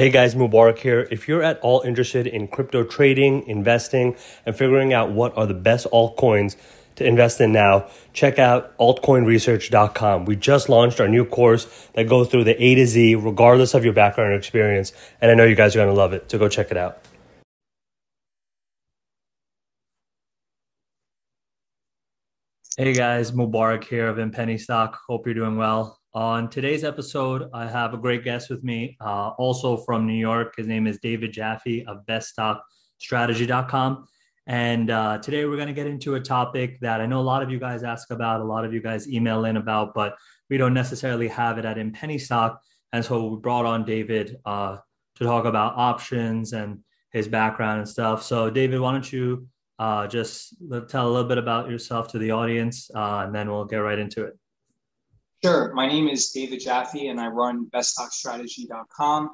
Hey guys, Mubarak here. If you're at all interested in crypto trading, investing, and figuring out what are the best altcoins to invest in now, check out altcoinresearch.com. We just launched our new course that goes through the A to Z, regardless of your background or experience. And I know you guys are going to love it. So go check it out. Hey guys, Mubarak here of Penny Stock. Hope you're doing well. On today's episode, I have a great guest with me, uh, also from New York. His name is David Jaffe of beststockstrategy.com. And uh, today we're going to get into a topic that I know a lot of you guys ask about, a lot of you guys email in about, but we don't necessarily have it at in penny stock. And so we brought on David uh, to talk about options and his background and stuff. So, David, why don't you uh, just tell a little bit about yourself to the audience, uh, and then we'll get right into it. Sure. My name is David Jaffe, and I run beststockstrategy.com.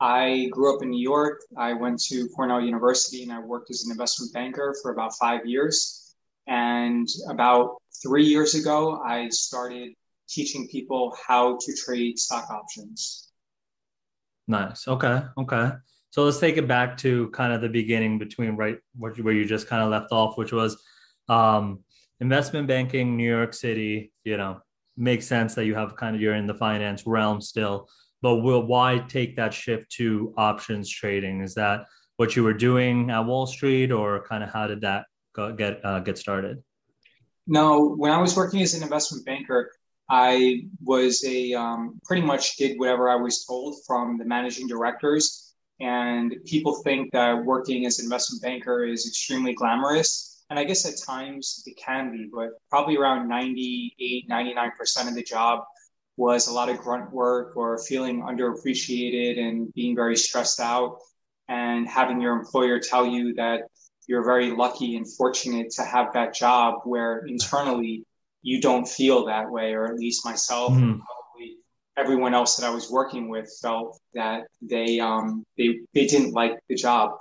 I grew up in New York. I went to Cornell University and I worked as an investment banker for about five years. And about three years ago, I started teaching people how to trade stock options. Nice. Okay. Okay. So let's take it back to kind of the beginning between right where you just kind of left off, which was um, investment banking, New York City, you know, makes sense that you have kind of you're in the finance realm still but will why take that shift to options trading? Is that what you were doing at wall street or kind of how did that go, get uh, get started? No when i was working as an investment banker i was a um, pretty much did whatever i was told from the managing directors. And people think that working as an investment banker is extremely glamorous and I guess at times it can be, but probably around 98, 99% of the job was a lot of grunt work or feeling underappreciated and being very stressed out and having your employer tell you that you're very lucky and fortunate to have that job where internally you don't feel that way, or at least myself mm-hmm. and probably everyone else that I was working with felt that they um, they they didn't like the job.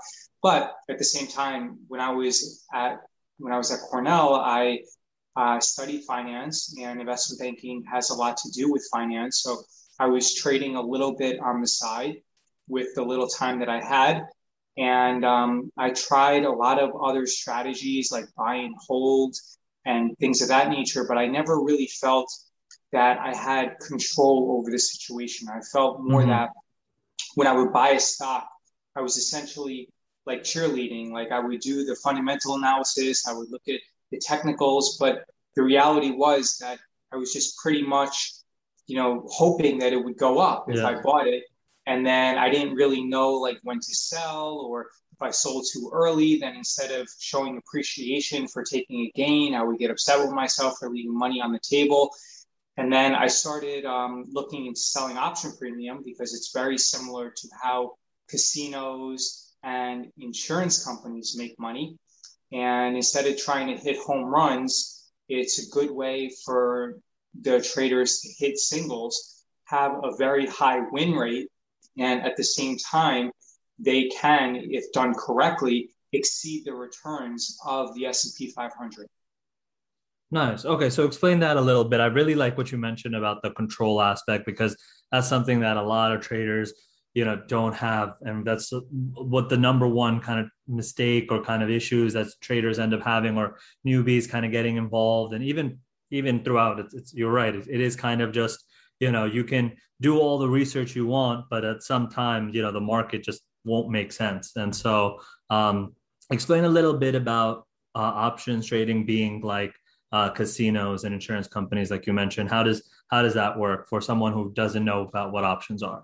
But at the same time, when I was at when I was at Cornell, I uh, studied finance, and investment banking has a lot to do with finance. So I was trading a little bit on the side with the little time that I had. And um, I tried a lot of other strategies like buy and hold and things of that nature, but I never really felt that I had control over the situation. I felt more mm-hmm. that when I would buy a stock, I was essentially like cheerleading. Like I would do the fundamental analysis, I would look at the technicals, but the reality was that I was just pretty much, you know, hoping that it would go up if yeah. I bought it. And then I didn't really know like when to sell or if I sold too early, then instead of showing appreciation for taking a gain, I would get upset with myself for leaving money on the table. And then I started um, looking into selling option premium because it's very similar to how casinos and insurance companies make money. And instead of trying to hit home runs, it's a good way for the traders to hit singles, have a very high win rate, and at the same time, they can, if done correctly, exceed the returns of the S&P 500. Nice. Okay, so explain that a little bit. I really like what you mentioned about the control aspect because that's something that a lot of traders you know don't have and that's what the number one kind of mistake or kind of issues that traders end up having or newbies kind of getting involved and even even throughout it's, it's you're right. It, it is kind of just you know you can do all the research you want but at some time you know the market just won't make sense. And so um, explain a little bit about uh, options trading being like uh, casinos and insurance companies like you mentioned. How does how does that work for someone who doesn't know about what options are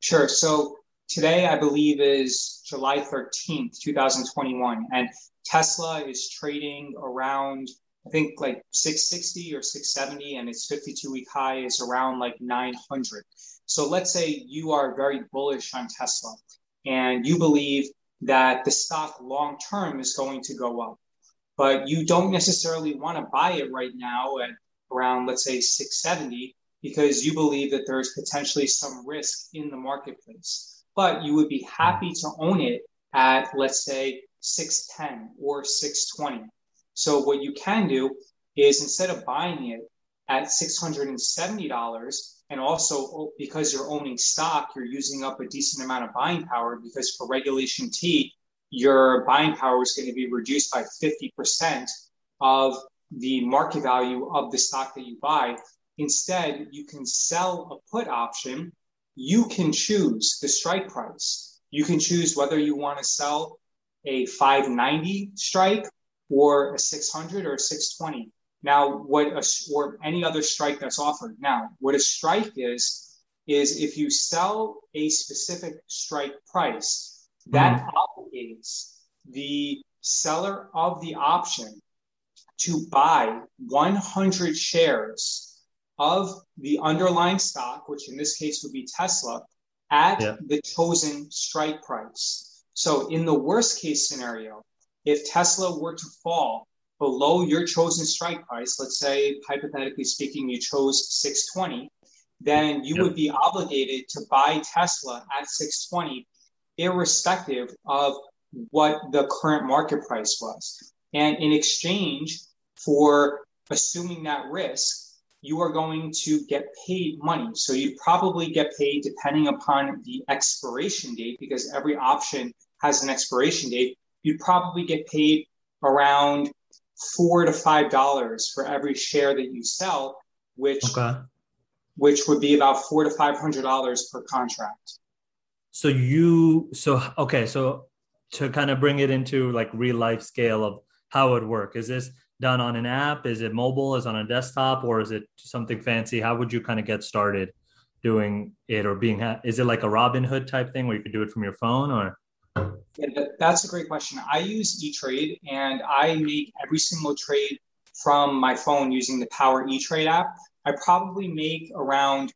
Sure. So today, I believe, is July 13th, 2021. And Tesla is trading around, I think, like 660 or 670, and its 52 week high is around like 900. So let's say you are very bullish on Tesla and you believe that the stock long term is going to go up, but you don't necessarily want to buy it right now at around, let's say, 670 because you believe that there is potentially some risk in the marketplace. But you would be happy to own it at, let's say, 610 or 620. So what you can do is instead of buying it at $670. And also, oh, because you're owning stock, you're using up a decent amount of buying power because for Regulation T, your buying power is going to be reduced by 50% of the market value of the stock that you buy. Instead, you can sell a put option. You can choose the strike price. You can choose whether you want to sell a 590 strike or a 600 or a 620. Now, what a, or any other strike that's offered. Now, what a strike is, is if you sell a specific strike price, that mm. obligates the seller of the option to buy 100 shares of the underlying stock, which in this case would be Tesla, at yeah. the chosen strike price. So, in the worst case scenario, if Tesla were to fall below your chosen strike price, let's say hypothetically speaking, you chose 620, then you yep. would be obligated to buy Tesla at 620, irrespective of what the current market price was. And in exchange for assuming that risk, you are going to get paid money. So you probably get paid depending upon the expiration date, because every option has an expiration date. You'd probably get paid around four to five dollars for every share that you sell, which okay. which would be about four to five hundred dollars per contract. So you so okay, so to kind of bring it into like real life scale of how it work, is this done on an app? Is it mobile? Is it on a desktop, or is it something fancy? How would you kind of get started doing it, or being? Is it like a Robinhood type thing where you could do it from your phone, or? Yeah, that's a great question. I use eTrade and I make every single trade from my phone using the Power eTrade app. I probably make around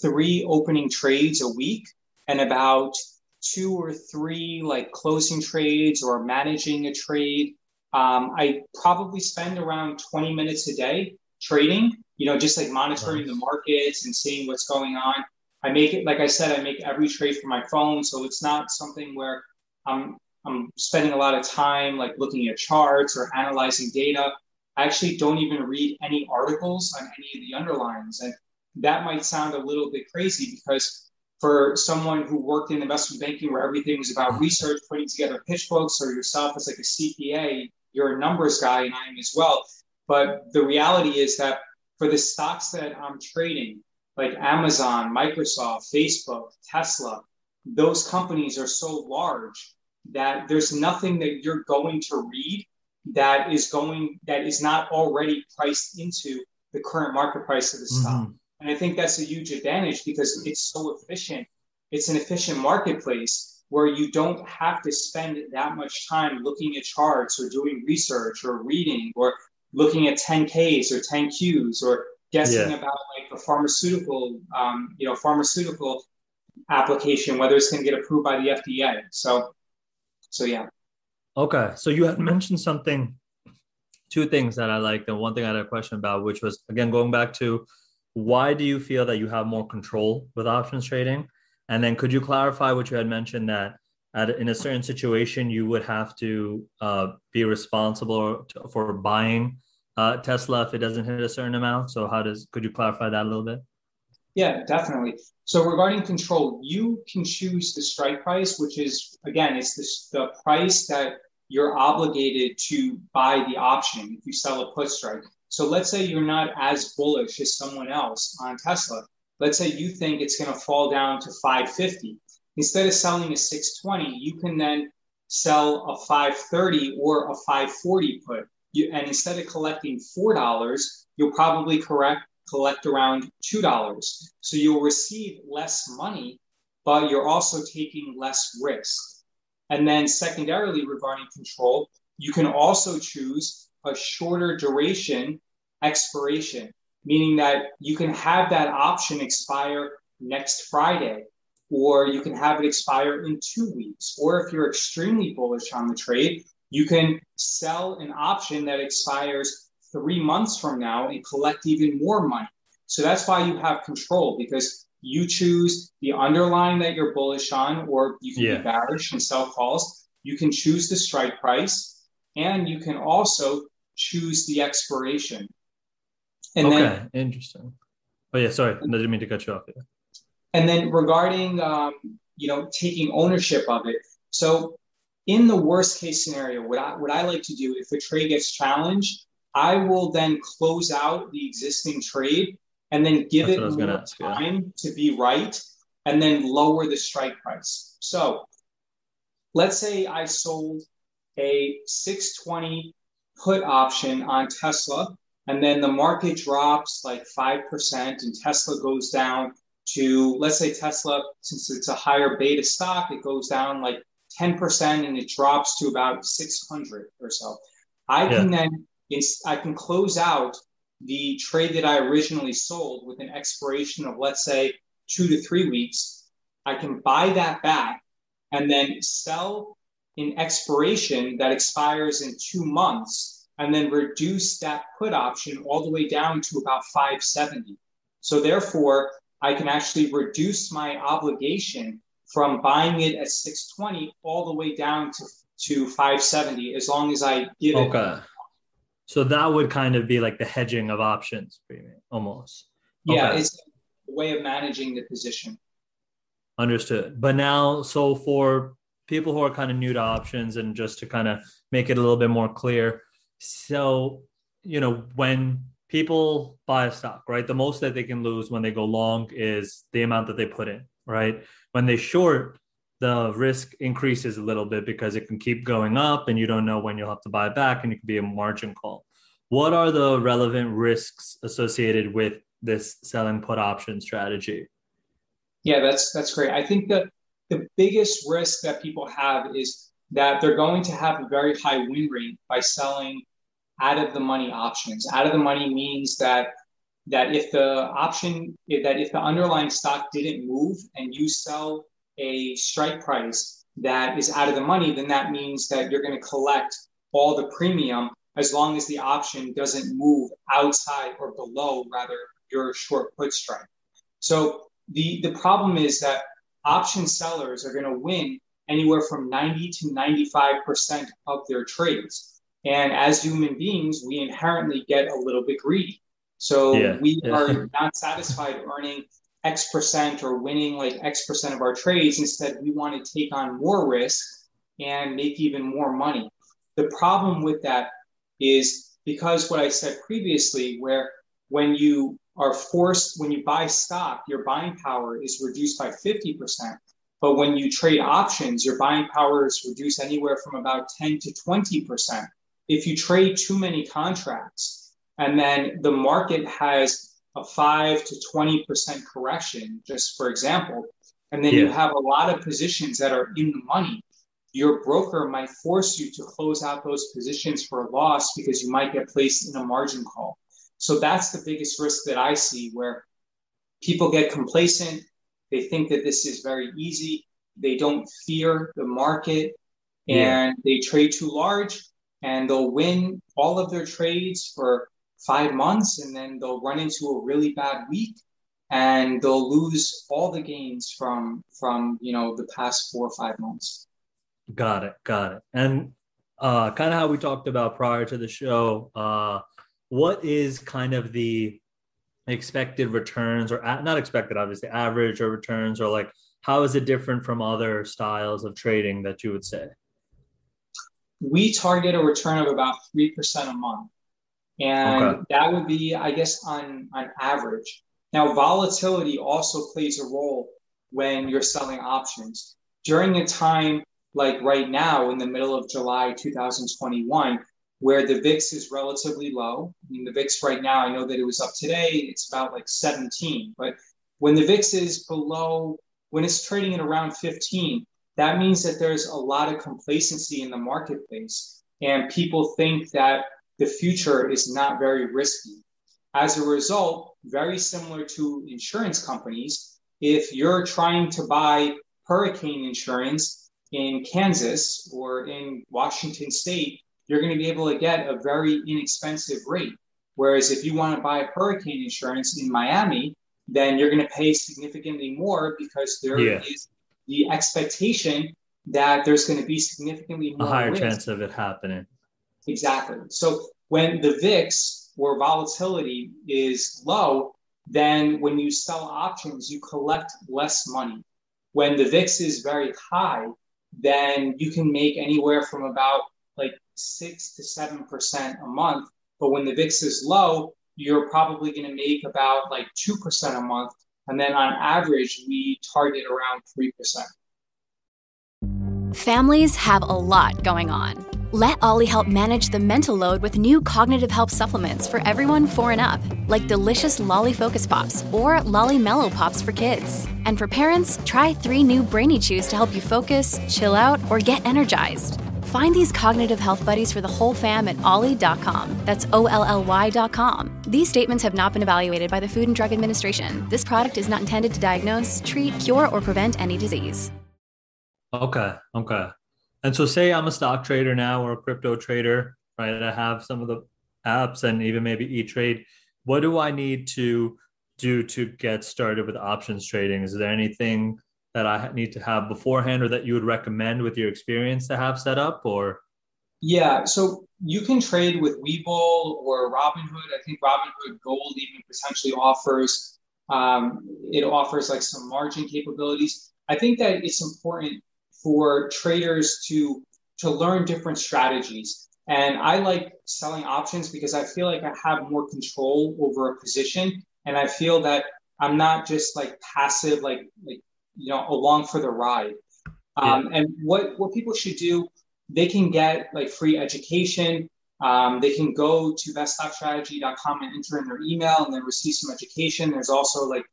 three opening trades a week and about two or three like closing trades or managing a trade. Um, I probably spend around 20 minutes a day trading, you know, just like monitoring nice. the markets and seeing what's going on. I make it, like I said, I make every trade from my phone. So it's not something where I'm I'm spending a lot of time like looking at charts or analyzing data. I actually don't even read any articles on any of the underlyings. And that might sound a little bit crazy because for someone who worked in investment banking where everything was about research, putting together pitch books, or yourself as like a CPA, you're a numbers guy and I am as well. But the reality is that for the stocks that I'm trading, like Amazon, Microsoft, Facebook, Tesla, those companies are so large that there's nothing that you're going to read that is going that is not already priced into the current market price of the stock. Mm-hmm. And I think that's a huge advantage because it's so efficient. It's an efficient marketplace where you don't have to spend that much time looking at charts or doing research or reading or looking at 10Ks or 10Qs or guessing yeah. about like a pharmaceutical, um, you know, pharmaceutical application, whether it's going to get approved by the FDA. So so yeah. Okay. So you had mentioned something, two things that I liked, and one thing I had a question about, which was again going back to why do you feel that you have more control with options trading? And then could you clarify what you had mentioned that at, in a certain situation you would have to uh, be responsible for buying uh, Tesla if it doesn't hit a certain amount? So how does could you clarify that a little bit? Yeah, definitely. So regarding control, you can choose the strike price, which is again, it's the, the price that you're obligated to buy the option if you sell a put strike. So let's say you're not as bullish as someone else on Tesla. Let's say you think it's going to fall down to 550. Instead of selling a 620, you can then sell a 530 or a 540 put. You, and instead of collecting $4, you'll probably correct collect around $2. So you'll receive less money, but you're also taking less risk. And then, secondarily, regarding control, you can also choose a shorter duration expiration, meaning that you can have that option expire next Friday, or you can have it expire in two weeks. Or if you're extremely bullish on the trade, you can sell an option that expires three months from now and collect even more money. So that's why you have control because you choose the underlying that you're bullish on, or you can yeah. be bearish and sell calls. You can choose the strike price, and you can also choose the expiration. And okay, then, interesting. Oh yeah, sorry, I didn't mean to cut you off. Yeah. And then regarding um, you know taking ownership of it, so in the worst case scenario, what I what I like to do if a trade gets challenged, I will then close out the existing trade and then give That's it more ask, time yeah. to be right and then lower the strike price. So let's say I sold a 620 put option on Tesla and then the market drops like 5% and Tesla goes down to let's say Tesla since it's a higher beta stock it goes down like 10% and it drops to about 600 or so. I yeah. can then I can close out the trade that I originally sold with an expiration of let's say 2 to 3 weeks. I can buy that back and then sell in expiration that expires in 2 months and then reduce that put option all the way down to about 570. So therefore, I can actually reduce my obligation from buying it at 620 all the way down to, to 570 as long as I give okay. it. Okay. So that would kind of be like the hedging of options premium almost. Yeah, it's a way of managing the position. Understood. But now, so for people who are kind of new to options and just to kind of make it a little bit more clear, so, you know, when people buy a stock, right, the most that they can lose when they go long is the amount that they put in, right? When they short, the risk increases a little bit because it can keep going up and you don't know when you'll have to buy back and it could be a margin call. What are the relevant risks associated with this selling put option strategy? Yeah, that's that's great. I think that the biggest risk that people have is that they're going to have a very high win rate by selling out of the money options. Out of the money means that that if the option that if the underlying stock didn't move and you sell a strike price that is out of the money, then that means that you're going to collect all the premium as long as the option doesn't move outside or below rather your short put strike. So the the problem is that option sellers are going to win anywhere from 90 to 95% of their trades. And as human beings, we inherently get a little bit greedy. So yeah, we are not satisfied earning X percent or winning like X percent of our trades. Instead, we want to take on more risk and make even more money. The problem with that is because what I said previously, where when you are forced, when you buy stock, your buying power is reduced by 50%. But when you trade options, your buying power is reduced anywhere from about 10 to 20%. If you trade too many contracts, and then the market has a 5 to 20% correction, just for example, and then yeah. you have a lot of positions that are in the money, your broker might force you to close out those positions for a loss because you might get placed in a margin call. So that's the biggest risk that I see where people get complacent. They think that this is very easy. They don't fear the market and yeah. they trade too large and they'll win all of their trades for five months and then they'll run into a really bad week and they'll lose all the gains from from you know the past four or five months got it got it and uh kind of how we talked about prior to the show uh what is kind of the expected returns or not expected obviously average or returns or like how is it different from other styles of trading that you would say we target a return of about 3% a month and okay. that would be, I guess, on on average. Now, volatility also plays a role when you're selling options. During a time like right now, in the middle of July 2021, where the VIX is relatively low. I mean, the VIX right now, I know that it was up today, it's about like 17. But when the VIX is below, when it's trading at around 15, that means that there's a lot of complacency in the marketplace. And people think that the future is not very risky. As a result, very similar to insurance companies, if you're trying to buy hurricane insurance in Kansas or in Washington state, you're going to be able to get a very inexpensive rate. Whereas if you want to buy hurricane insurance in Miami, then you're going to pay significantly more because there yeah. is the expectation that there's going to be significantly more a higher risk. chance of it happening. Exactly. So when the VIX or volatility is low, then when you sell options, you collect less money. When the VIX is very high, then you can make anywhere from about six to seven percent a month. But when the VIX is low, you're probably going to make about like two percent a month, and then on average, we target around three percent. Families have a lot going on. Let Olly help manage the mental load with new cognitive help supplements for everyone four and up, like delicious Lolly Focus Pops or Lolly Mellow Pops for kids. And for parents, try three new Brainy Chews to help you focus, chill out, or get energized. Find these cognitive health buddies for the whole fam at olly.com. That's O L L Y.com. These statements have not been evaluated by the Food and Drug Administration. This product is not intended to diagnose, treat, cure, or prevent any disease. Okay. Okay. And so, say I'm a stock trader now or a crypto trader, right? I have some of the apps and even maybe E Trade. What do I need to do to get started with options trading? Is there anything that I need to have beforehand or that you would recommend with your experience to have set up or? Yeah, so you can trade with Webull or Robinhood. I think Robinhood Gold even potentially offers um, it offers like some margin capabilities. I think that it's important for traders to to learn different strategies. And I like selling options because I feel like I have more control over a position, and I feel that I'm not just like passive, like like you know, along for the ride. Um, And what what people should do, they can get like free education. Um, they can go to beststockstrategy.com and enter in their email and then receive some education. There's also like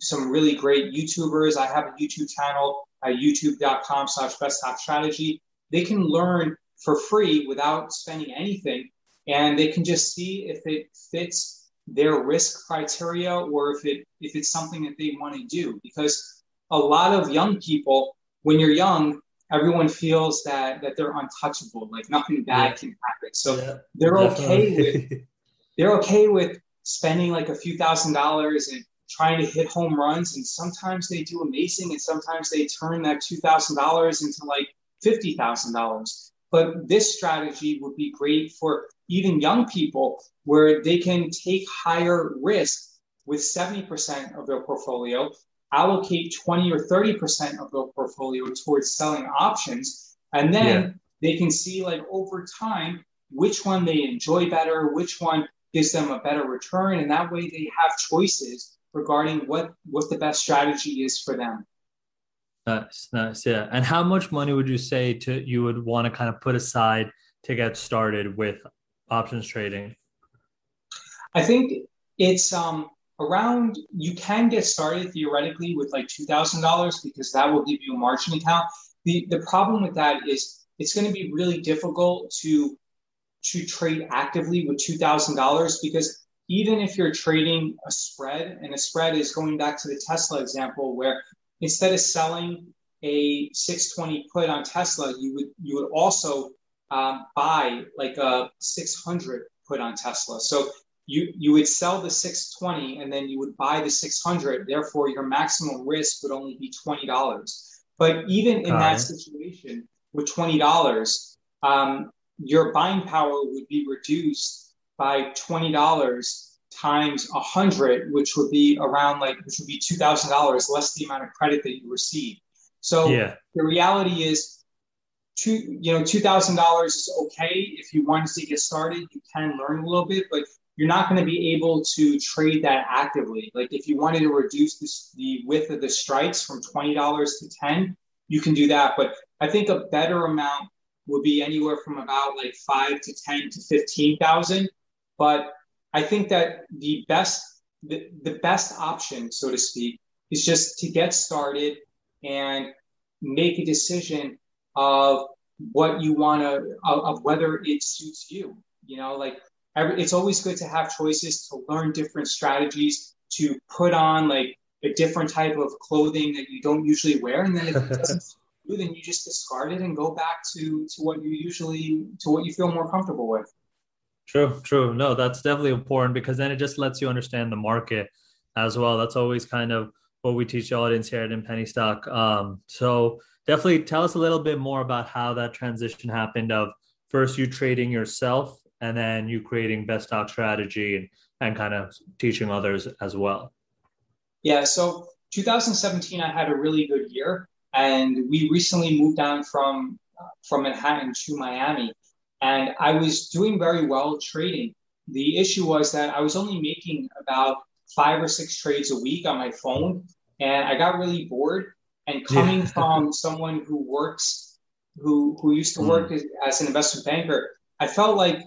some really great YouTubers. I have a YouTube channel at youtube.com slash beststockstrategy. They can learn for free without spending anything. And they can just see if it fits their risk criteria or if it if it's something that they want to do. Because a lot of young people, when you're young, everyone feels that that they're untouchable, like nothing bad yeah. can happen. So yeah, they're definitely. okay with they're okay with spending like a few thousand dollars and trying to hit home runs. And sometimes they do amazing, and sometimes they turn that two thousand dollars into like fifty thousand dollars. But this strategy would be great for even young people where they can take higher risk with 70% of their portfolio allocate 20 or 30% of their portfolio towards selling options. And then yeah. they can see, like, over time, which one they enjoy better, which one gives them a better return. And that way they have choices regarding what, what the best strategy is for them. Nice, nice. Yeah. And how much money would you say to you would want to kind of put aside to get started with options trading? I think it's um around you can get started theoretically with like $2000 because that will give you a margin account. The, the problem with that is it's going to be really difficult to to trade actively with $2000 because even if you're trading a spread and a spread is going back to the tesla example where instead of selling a 620 put on tesla you would you would also um, buy like a 600 put on tesla. So you you would sell the 620 and then you would buy the 600 therefore your maximum risk would only be $20 but even in that situation with $20 um, your buying power would be reduced by $20 times 100 which would be around like which would be $2000 less the amount of credit that you receive so yeah. the reality is two you know $2000 is okay. If you wanted to get started you can learn a little bit but you're not going to be able to trade that actively. Like if you wanted to reduce this, the width of the strikes from $20 to 10, you can do that. But I think a better amount would be anywhere from about like five to 10 to 15,000. But I think that the best, the, the best option, so to speak, is just to get started and make a decision of what you want to, of, of whether it suits you. You know, like it's always good to have choices to learn different strategies to put on like a different type of clothing that you don't usually wear. And then if it doesn't you then you just discard it and go back to to what you usually to what you feel more comfortable with. True true. No that's definitely important because then it just lets you understand the market as well. That's always kind of what we teach the audience here at in penny stock. Um, so definitely tell us a little bit more about how that transition happened of first you trading yourself and then you creating best stock strategy and, and kind of teaching others as well? Yeah, so 2017, I had a really good year, and we recently moved down from from Manhattan to Miami, and I was doing very well trading. The issue was that I was only making about five or six trades a week on my phone, and I got really bored. And coming yeah. from someone who works, who who used to work mm. as, as an investment banker, I felt like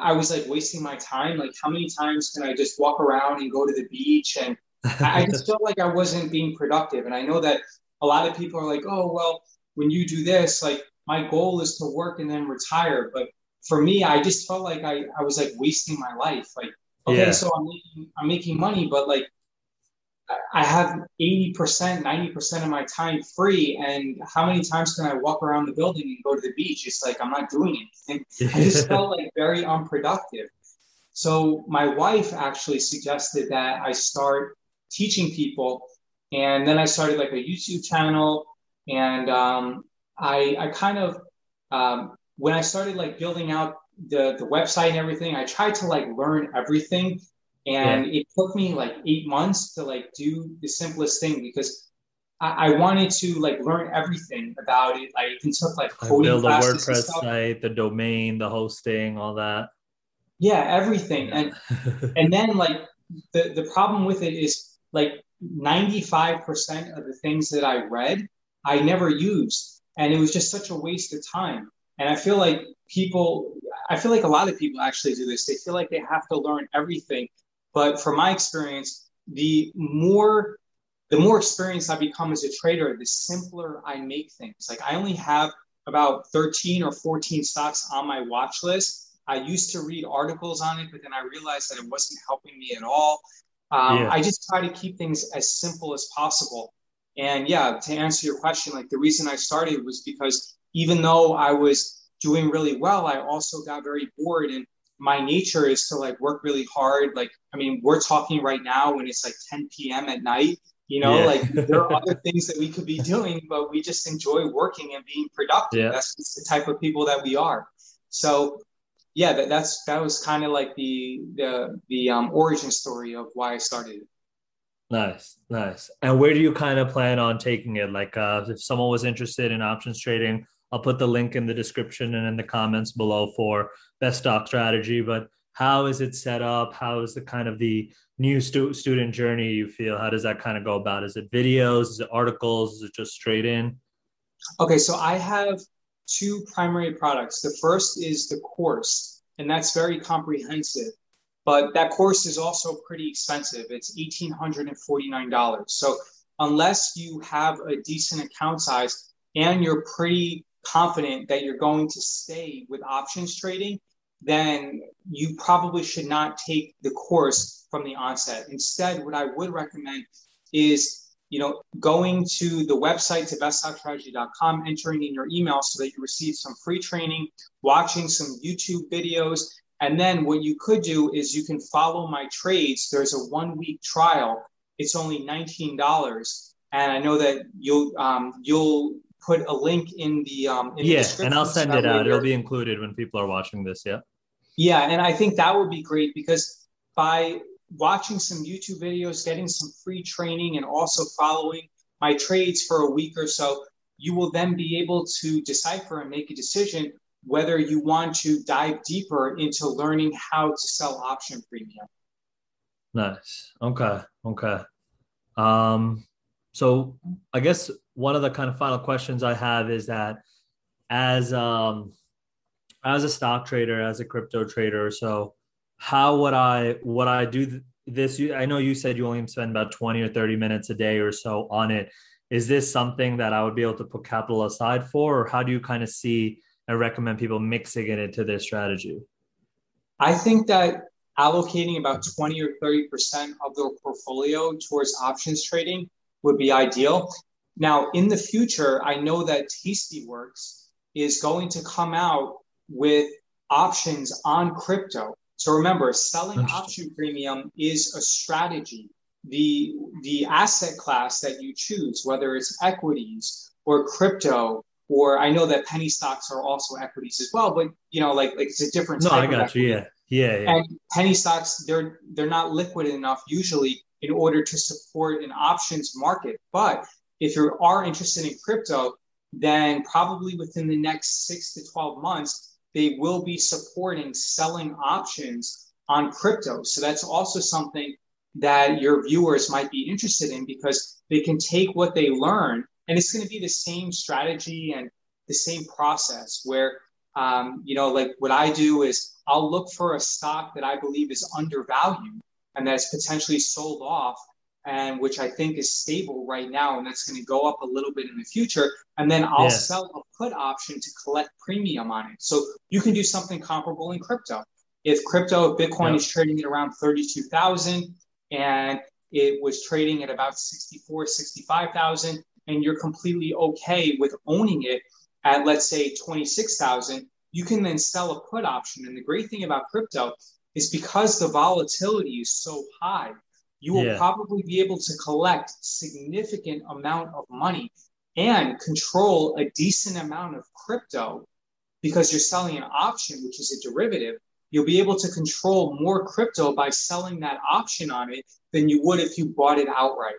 I was like wasting my time. Like, how many times can I just walk around and go to the beach? And I, I just felt like I wasn't being productive. And I know that a lot of people are like, oh, well, when you do this, like, my goal is to work and then retire. But for me, I just felt like I, I was like wasting my life. Like, okay, yeah. so I'm making, I'm making money, but like, I have 80%, 90% of my time free. And how many times can I walk around the building and go to the beach? It's like I'm not doing anything. I just felt like very unproductive. So my wife actually suggested that I start teaching people. And then I started like a YouTube channel. And um, I, I kind of, um, when I started like building out the, the website and everything, I tried to like learn everything and yeah. it took me like eight months to like do the simplest thing because I, I wanted to like learn everything about it. I even took like coding build a WordPress site, the domain, the hosting, all that. Yeah, everything. And and then like the, the problem with it is like 95% of the things that I read, I never used. And it was just such a waste of time. And I feel like people, I feel like a lot of people actually do this. They feel like they have to learn everything but from my experience, the more the more experience I become as a trader, the simpler I make things. Like I only have about 13 or 14 stocks on my watch list. I used to read articles on it, but then I realized that it wasn't helping me at all. Um, yeah. I just try to keep things as simple as possible. And yeah, to answer your question, like the reason I started was because even though I was doing really well, I also got very bored and my nature is to like work really hard. Like, I mean, we're talking right now when it's like 10 p.m. at night. You know, yeah. like there are other things that we could be doing, but we just enjoy working and being productive. Yeah. That's the type of people that we are. So, yeah, that, that's that was kind of like the the the um, origin story of why I started. Nice, nice. And where do you kind of plan on taking it? Like, uh, if someone was interested in options trading, I'll put the link in the description and in the comments below for best stock strategy. But how is it set up? How is the kind of the new stu- student journey you feel? How does that kind of go about? Is it videos? Is it articles? Is it just straight in? Okay, so I have two primary products. The first is the course, and that's very comprehensive. But that course is also pretty expensive. It's $1,849. So unless you have a decent account size and you're pretty confident that you're going to stay with options trading, then you probably should not take the course from the onset. Instead, what I would recommend is you know, going to the website to beststockstrategy.com, entering in your email so that you receive some free training, watching some YouTube videos. And then what you could do is you can follow my trades. There's a one week trial. It's only $19. And I know that you'll um, you'll put a link in the um in yeah the and i'll send it out. It'll be included when people are watching this yeah. Yeah and i think that would be great because by watching some youtube videos getting some free training and also following my trades for a week or so you will then be able to decipher and make a decision whether you want to dive deeper into learning how to sell option premium. Nice. Okay okay. Um so I guess one of the kind of final questions I have is that as um as a stock trader, as a crypto trader, so how would I would I do this? I know you said you only spend about 20 or 30 minutes a day or so on it. Is this something that I would be able to put capital aside for, or how do you kind of see and recommend people mixing it into their strategy? I think that allocating about 20 or 30% of their portfolio towards options trading would be ideal. Now, in the future, I know that Tastyworks is going to come out with options on crypto. So remember, selling option premium is a strategy. The, the asset class that you choose, whether it's equities or crypto or I know that penny stocks are also equities as well, but you know, like like it's a different. No, I got you. Yeah, yeah, yeah. And penny stocks, they're they're not liquid enough usually in order to support an options market. But if you are interested in crypto, then probably within the next six to twelve months, they will be supporting selling options on crypto. So that's also something that your viewers might be interested in because they can take what they learn and it's going to be the same strategy and the same process where um, you know like what i do is i'll look for a stock that i believe is undervalued and that's potentially sold off and which i think is stable right now and that's going to go up a little bit in the future and then i'll sell a put option to collect premium on it so you can do something comparable in crypto if crypto if bitcoin yep. is trading at around 32000 and it was trading at about 64 65000 and you're completely okay with owning it at let's say 26,000, you can then sell a put option. And the great thing about crypto is because the volatility is so high, you will yeah. probably be able to collect significant amount of money and control a decent amount of crypto because you're selling an option, which is a derivative. You'll be able to control more crypto by selling that option on it than you would if you bought it outright.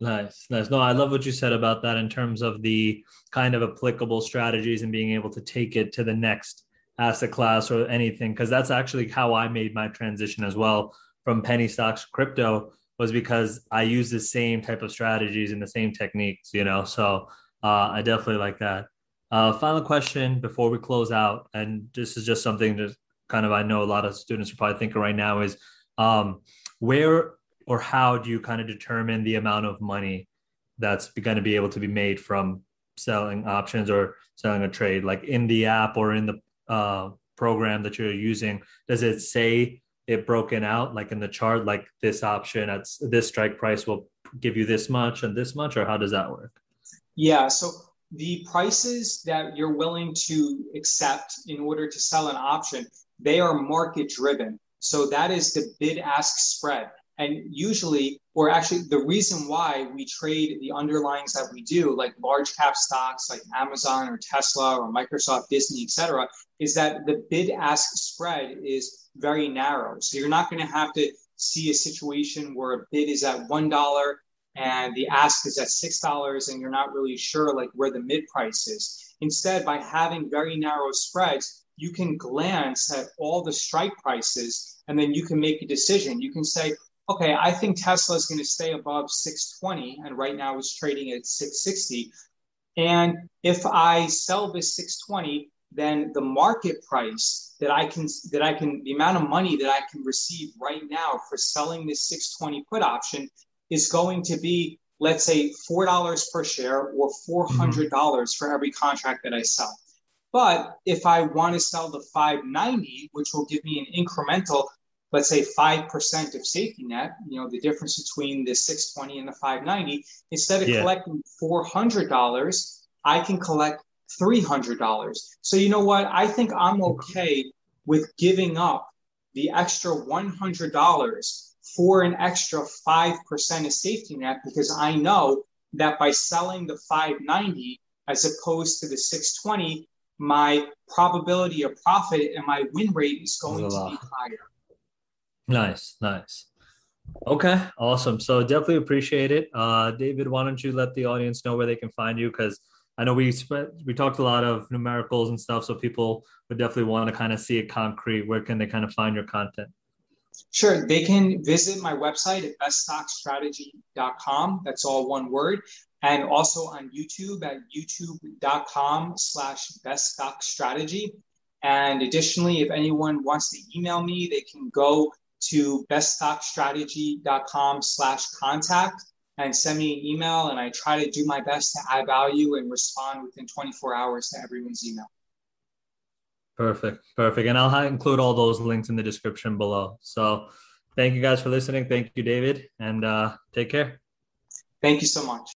Nice, nice. No, I love what you said about that in terms of the kind of applicable strategies and being able to take it to the next asset class or anything. Cause that's actually how I made my transition as well from penny stocks crypto was because I use the same type of strategies and the same techniques, you know? So uh, I definitely like that. Uh, final question before we close out. And this is just something that kind of, I know a lot of students are probably thinking right now is um, where or how do you kind of determine the amount of money that's going to be able to be made from selling options or selling a trade like in the app or in the uh, program that you're using does it say it broken out like in the chart like this option at this strike price will give you this much and this much or how does that work? Yeah so the prices that you're willing to accept in order to sell an option they are market driven. So that is the bid ask spread. And usually, or actually, the reason why we trade the underlyings that we do, like large cap stocks like Amazon or Tesla or Microsoft, Disney, etc., is that the bid ask spread is very narrow. So you're not going to have to see a situation where a bid is at $1 and the ask is at $6 and you're not really sure like where the mid price is. Instead, by having very narrow spreads, you can glance at all the strike prices and then you can make a decision. You can say, okay, I think Tesla is going to stay above 620, and right now it's trading at 660. And if I sell this 620, then the market price that I can that I can the amount of money that I can receive right now for selling this 620 put option is going to be let's say four dollars per share or four hundred dollars mm-hmm. for every contract that I sell. But if I want to sell the 590, which will give me an incremental let's say 5% of safety net, you know, the difference between the 620 and the 590, instead of yeah. collecting $400, I can collect $300. So, you know what? I think I'm okay with giving up the extra $100 for an extra 5% of safety net because I know that by selling the 590 as opposed to the 620, my probability of profit and my win rate is going to be higher. Nice, nice. Okay, awesome. So definitely appreciate it. Uh, David, why don't you let the audience know where they can find you? Because I know we we talked a lot of numericals and stuff, so people would definitely want to kind of see it concrete. Where can they kind of find your content? Sure, they can visit my website at beststockstrategy.com. That's all one word. And also on YouTube at youtube.com slash beststockstrategy. And additionally, if anyone wants to email me, they can go to beststockstrategy.com slash contact and send me an email and I try to do my best to add value and respond within 24 hours to everyone's email. Perfect. Perfect. And I'll include all those links in the description below. So thank you guys for listening. Thank you, David, and uh, take care. Thank you so much.